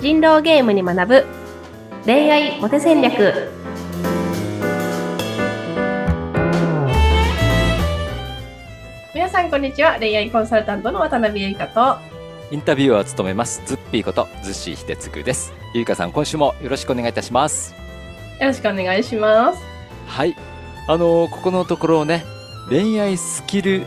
人狼ゲームに学ぶ。恋愛モテ戦略。皆さんこんにちは。恋愛コンサルタントの渡辺優香と。インタビューを務めます。ズッピーことズッシー秀嗣です。ゆいかさん今週もよろしくお願いいたします。よろしくお願いします。はい。あのーここのところをね恋愛スキル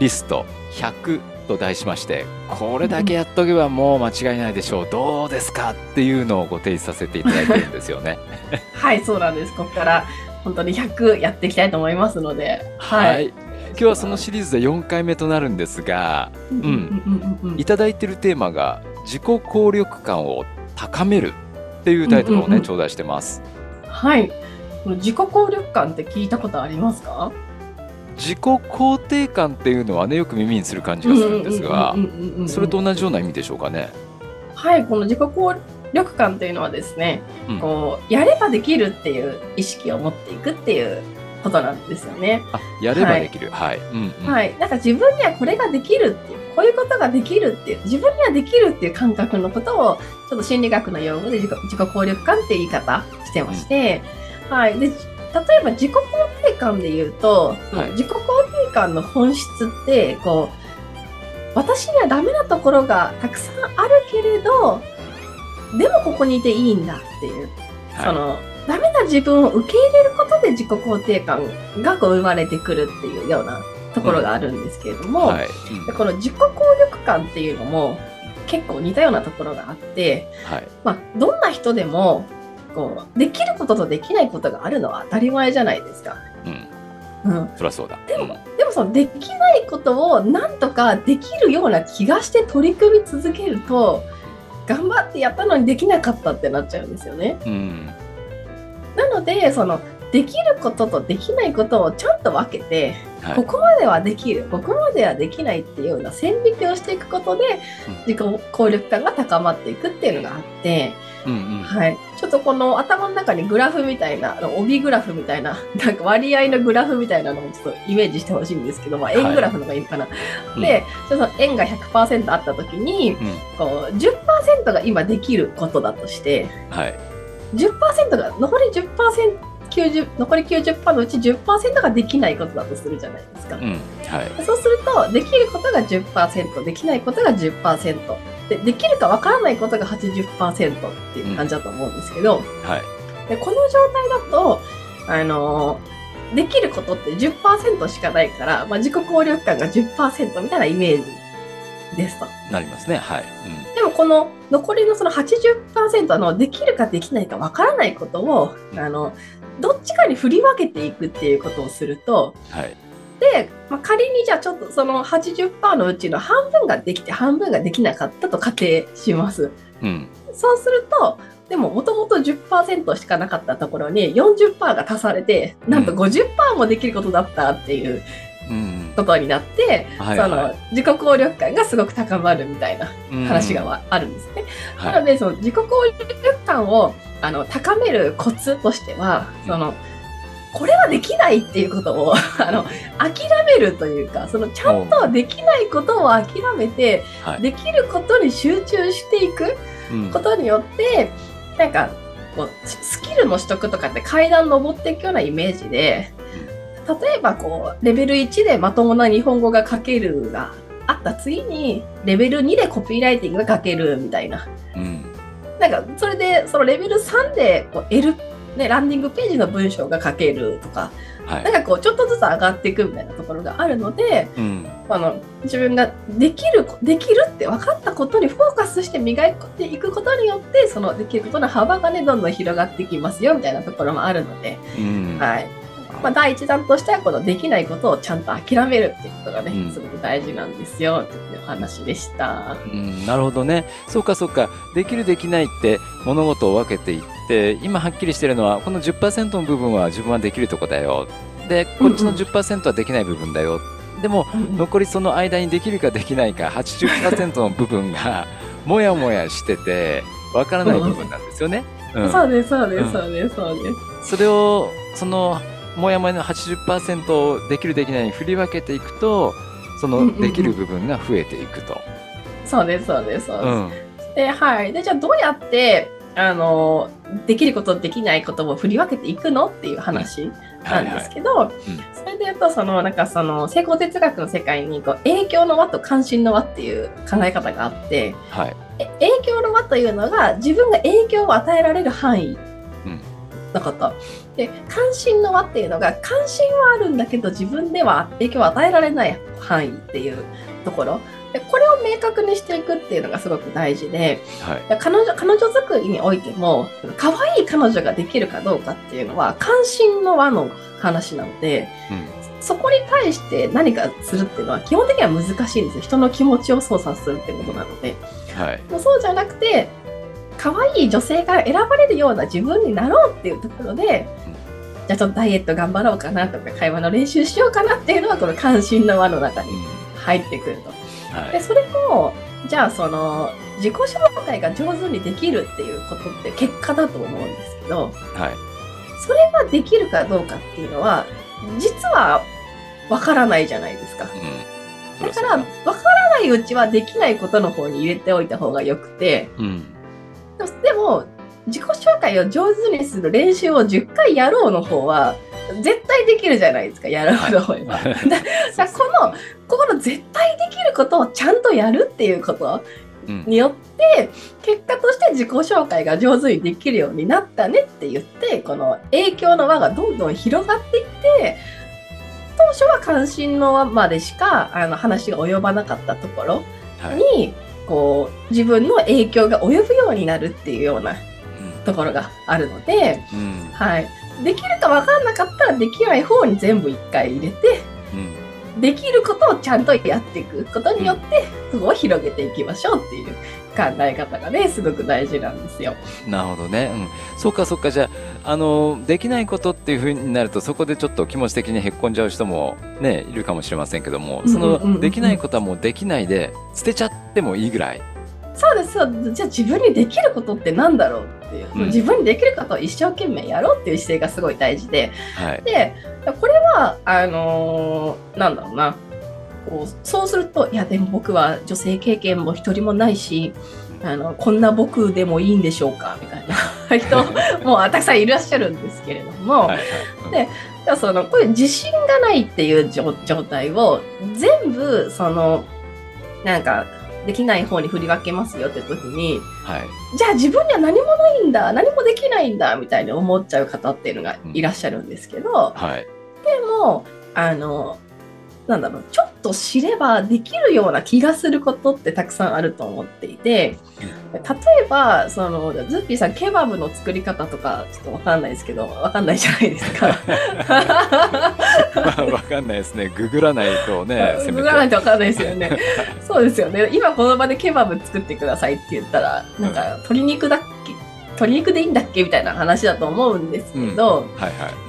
リスト100と題しましてこれだけやっとけばもう間違いないでしょう。どうですかっていうのをご提示させていただいてるんですよね。はいそうなんです。ここから本当に100やっていきたいと思いますので。はい、今日はそのシリーズで4回目となるんですがうんいただいてるテーマが自己効力感を高めるっていうタイトルをね、うんうんうん。頂戴してます。はい。この自己効力感って聞いたことありますか？自己肯定感っていうのはねよく耳にする感じがするんですがそれと同じような意味でしょうかねはいこの自己効力感というのはですね、うんこうやればできるっていう意識を持っていくっていうことなんですよね。あやればできるはい、うんうんはい、なんか自分にはこれができるっていうこういうことができるっていう自分にはできるっていう感覚のことをちょっと心理学の用語で自己自己効力感っていう言い方してまして、はい、で例えば自己肯定感で言うと、はい。自己肯定感の本質ってこう私にはダメなところがたくさんあるけれどでもここにいていいんだっていう。はい。そのダメな自分を受け入れることで自己肯定感がこう生まれてくるっていうようなところがあるんですけれども、はい。うんでこの自己効力感っていうのも結構似たようなところがあって、はい。まあ、どんな人でもこうできることとできないことがあるのは当たり前じゃないですか。うん。うん、そりゃそうだ。でもでもそのできないことをなんとかできるような気がして取り組み続けると頑張ってやったのにできなかったってなっちゃうんですよね。うん、うん。なのでそのできることとできないことをちゃんと分けて、はい。ここまではできるここまではできないっていうような線引きをしていくことでうん。自己効力感が高まっていくっていうのがあって、うんうん。はい、ちょっとこの頭の中にグラフみたいな帯グラフみたいな なんか割合のグラフみたいなのをちょっとイメージしてほしいんですけど、まあ、円グラフの方がいいのかな。うん。でちょっと円が100%あった時にうん。こう10%が今できることだとしてはい。10%が残り10% 90残り90%のうち10%ができないことだとするじゃないですか。うんはい。そうするとできることが10%できないことが10%でできるかわからないことが80%っていう感じだと思うんですけど、はい。でこの状態だとあのーできることって10%しかないから、まあ、自己効力感が10%みたいなイメージですと。なりますね。はい、でもこの残りのその80%のできるかできないかわからないことをあのどっちかに振り分けていくっていうことをするとうん、はい。で、まあ、仮にじゃあちょっとその80%のうちの半分ができて半分ができなかったと仮定します。うん。そうするとでももともと10%しかなかったところに40%が足されてなんとうん。50%もできることだったっていううんことになって、はいその自己効力感がすごく高まるみたいなうん話がわあるんですね。なはのでその自己効力感をあの高めるコツとしてはそのこれはできないっていうことを あの諦めるというかそのちゃんとできないことを諦めていはい。できることに集中していくうん。ことによってなんかこうスキルの取得とかって階段登っていくようなイメージで例えばこうレベル1でまともな日本語が書けるがあった次にレベル2でコピーライティングが書けるみたいな。うん。なんかそれでそのレベル3でこう L、ね、ランディングページの文章が書けるとかはい。なんかこうちょっとずつ上がっていくみたいなところがあるのでうん。あの自分ができるできるって分かったことにフォーカスして磨いていくことによってそのできることの幅がねどんどん広がっていきますよみたいなところもあるので、うん。はいまあ、第一弾としてはこのできないことをちゃんと諦めるっていうことがね、うん。すごく大事なんですよというお話でした。うん、なるほどね。そうかそうか。できるできないって物事を分けていって今はっきりしてるのはこの10%の部分は自分はできるとこだよ。でこっちの10%はできない部分だよ、でも残りその間にできるかできないか80%の部分が もやもやしててわからない部分なんですよね。うん。そうですそうでうん。すそうですそうです。それをそのもやもやの80%をできるできないに振り分けていくとそのできる部分が増えていくと。そうですそうですそうです。うんで、はい。で、じゃあどうやって、あの、できること、できないことを振り分けていくのっていう話なんですけど、それで言うと、その、なんかその、成功哲学の世界に、こう、影響の輪と関心の輪っていう考え方があって、はい。え影響の輪というのが自分が影響を与えられる範囲うんのこと。で、関心の輪っていうのが関心はあるんだけど自分では影響を与えられない範囲っていうところ。でこれを明確にしていくっていうのがすごく大事で、はい。彼女彼女作りにおいても、可愛い彼女ができるかどうかっていうのは関心の輪の話なので、うん。そこに対して何かするっていうのは基本的には難しいんですよ。人の気持ちを操作するってことなので。はい。もうそうじゃなくて可愛い女性が選ばれるような自分になろうっていうところで、じゃあちょっとダイエット頑張ろうかなとか会話の練習しようかなっていうのはこの関心の輪の中にうん。入ってくると。はい。でそれもじゃあその自己紹介が上手にできるっていうことって結果だと思うんですけどはい。それができるかどうかっていうのは実はわからないじゃないですか。うん。だから、わからないうちはできないことの方に入れておいた方がよくて、うん。でも自己紹介を上手にする練習を10回やろうの方は、絶対できるじゃないですか、やろうと思えば。だからこの、ここの絶対できることをちゃんとやるっていうことうん。によって、結果として自己紹介が上手にできるようになったねって言って、この影響の輪がどんどん広がっていって、当初は関心の輪までしかあの話が及ばなかったところはい。に、こう自分の影響が及ぶようになるっていうようなところがあるので、うん。はい、できるか分かんなかったらできない方に全部一回入れてうん。できることをちゃんとやっていくことによってそこを広げていきましょうっていう考え方がねすごく大事なんですよ。なるほどね。うん。そうかそうか。じゃあ、あの、できないことっていうふうになると、そこでちょっと気持ち的にへっこんじゃう人もね、いるかもしれませんけども、その、できないことはもうできないで、捨てちゃってもいいぐらい。そうですそうです。じゃあ自分にできることってなんだろうっていう、うん。自分にできることを一生懸命やろうっていう姿勢がすごい大事で。はい。でこれはあのーなんだろうな。こうそうするといやでも僕は女性経験も一人もないしあのこんな僕でもいいんでしょうかみたいな。人もうたくさんいらっしゃるんですけれども、はいはい。うんでそのこういう自信がないっていう状状態を全部そのなんかできない方に振り分けますよって時にはい。じゃあ自分には何もないんだ何もできないんだみたいに思っちゃう方っていうのがいらっしゃるんですけど、はい。でもあのなんだろうちょっと知ればできるような気がすることってたくさんあると思っていて例えばそのズッピーさんケバブの作り方とかちょっとわかんないですけどわかんないじゃないですか。まあ、わかんないですね。ググらないとね。ググらないとわかんないですよね。そうですよね。今この場でケバブ作ってくださいって言ったら、なんか鶏肉だっけ鶏肉でいいんだっけみたいな話だと思うんですけど、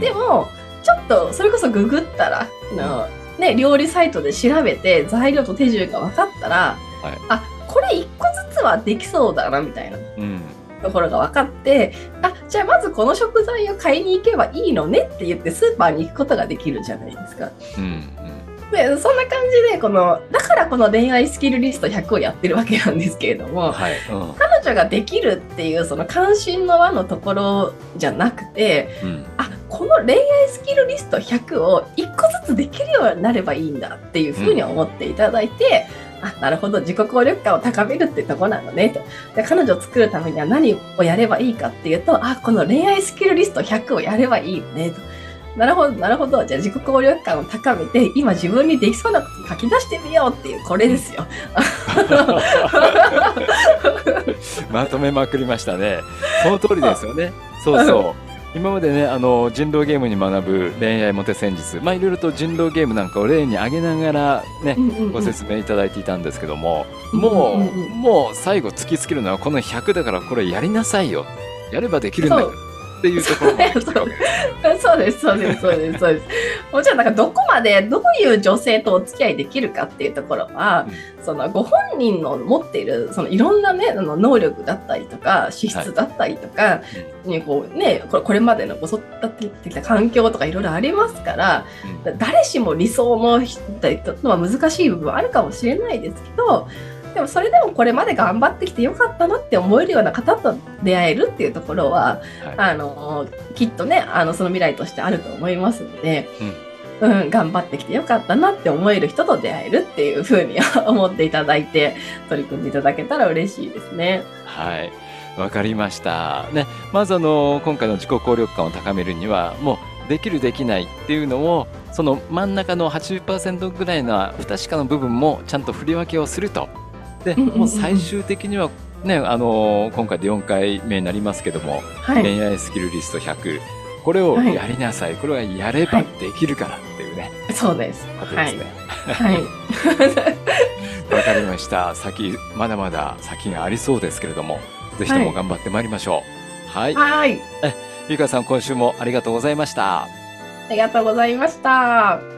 でも、ちょっとそれこそググったら、あのね、料理サイトで調べて材料と手順が分かったら、はいあ、これ一個ずつはできそうだなみたいなうん。ところが分かって、あ、じゃあまずこの食材を買いに行けばいいのねって言ってスーパーに行くことができるじゃないですか。うん。でそんな感じでこのだからこの恋愛スキルリスト100をやってるわけなんですけれどうん。もはい。うん。彼女ができるっていうその関心の輪のところじゃなくてうん。あこの恋愛スキルリスト100を1個ずつできるようになればいいんだっていうふうに思っていただいて、あなるほど自己効力感を高めるってとこなのねとで彼女を作るためには何をやればいいかっていうとあこの恋愛スキルリスト100をやればいいよねと。なるほど、なるほど。じゃあ自己効力感を高めて、今自分にできそうなことを書き出してみようっていう、これですよ。まとめまくりましたね。その通りですよね。そうそう。今までね、あの人狼ゲームに学ぶ恋愛モテ戦術、まあいろいろと人狼ゲームなんかを例に挙げながらね、ご説明いただいていたんですけども、もうんうんうんう、もう最後突きつけるのはこの100だからこれやりなさいよ。やればできるんだよ。っていうところまで来てるわけです。そうです、そうです、そうです、そうです。もちろん、なんかどこまでどういう女性とお付き合いできるかっていうところは、そのご本人の持っているそのいろんなねあの能力だったりとか資質だったりとか、にこうねこれこれまでのご育ってきた環境とかいろいろありますから、誰しも理想の人とのは難しい部分はあるかもしれないですけどでもそれでもこれまで頑張ってきてよかったなって思えるような方と出会えるっていうところは、はいあのきっとねあのその未来としてあると思いますので、うん頑張ってきてよかったなって思える人と出会えるっていうふうに思っていただいて取り組んでいただけたら嬉しいですね。はい。わかりました。ね、まずあの今回の自己効力感を高めるにはもうできるできないっていうのをその真ん中の80%ぐらいの不確かな部分もちゃんと振り分けをすると。で、もう最終的にはね、あの今回で4回目になりますけども、はい、恋愛スキルリスト100これをはいやりなさい、これはやればできるからっていうね、そうです。ことですね。はい。わかりました。先まだまだ先がありそうですけれども、ぜひとも頑張ってまいりましょう。はい。はい。ゆかさん今週もありがとうございました。ありがとうございました。